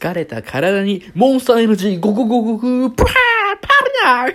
疲れた体にモンスターエナジーゴゴゴゴゴプラーパルナーー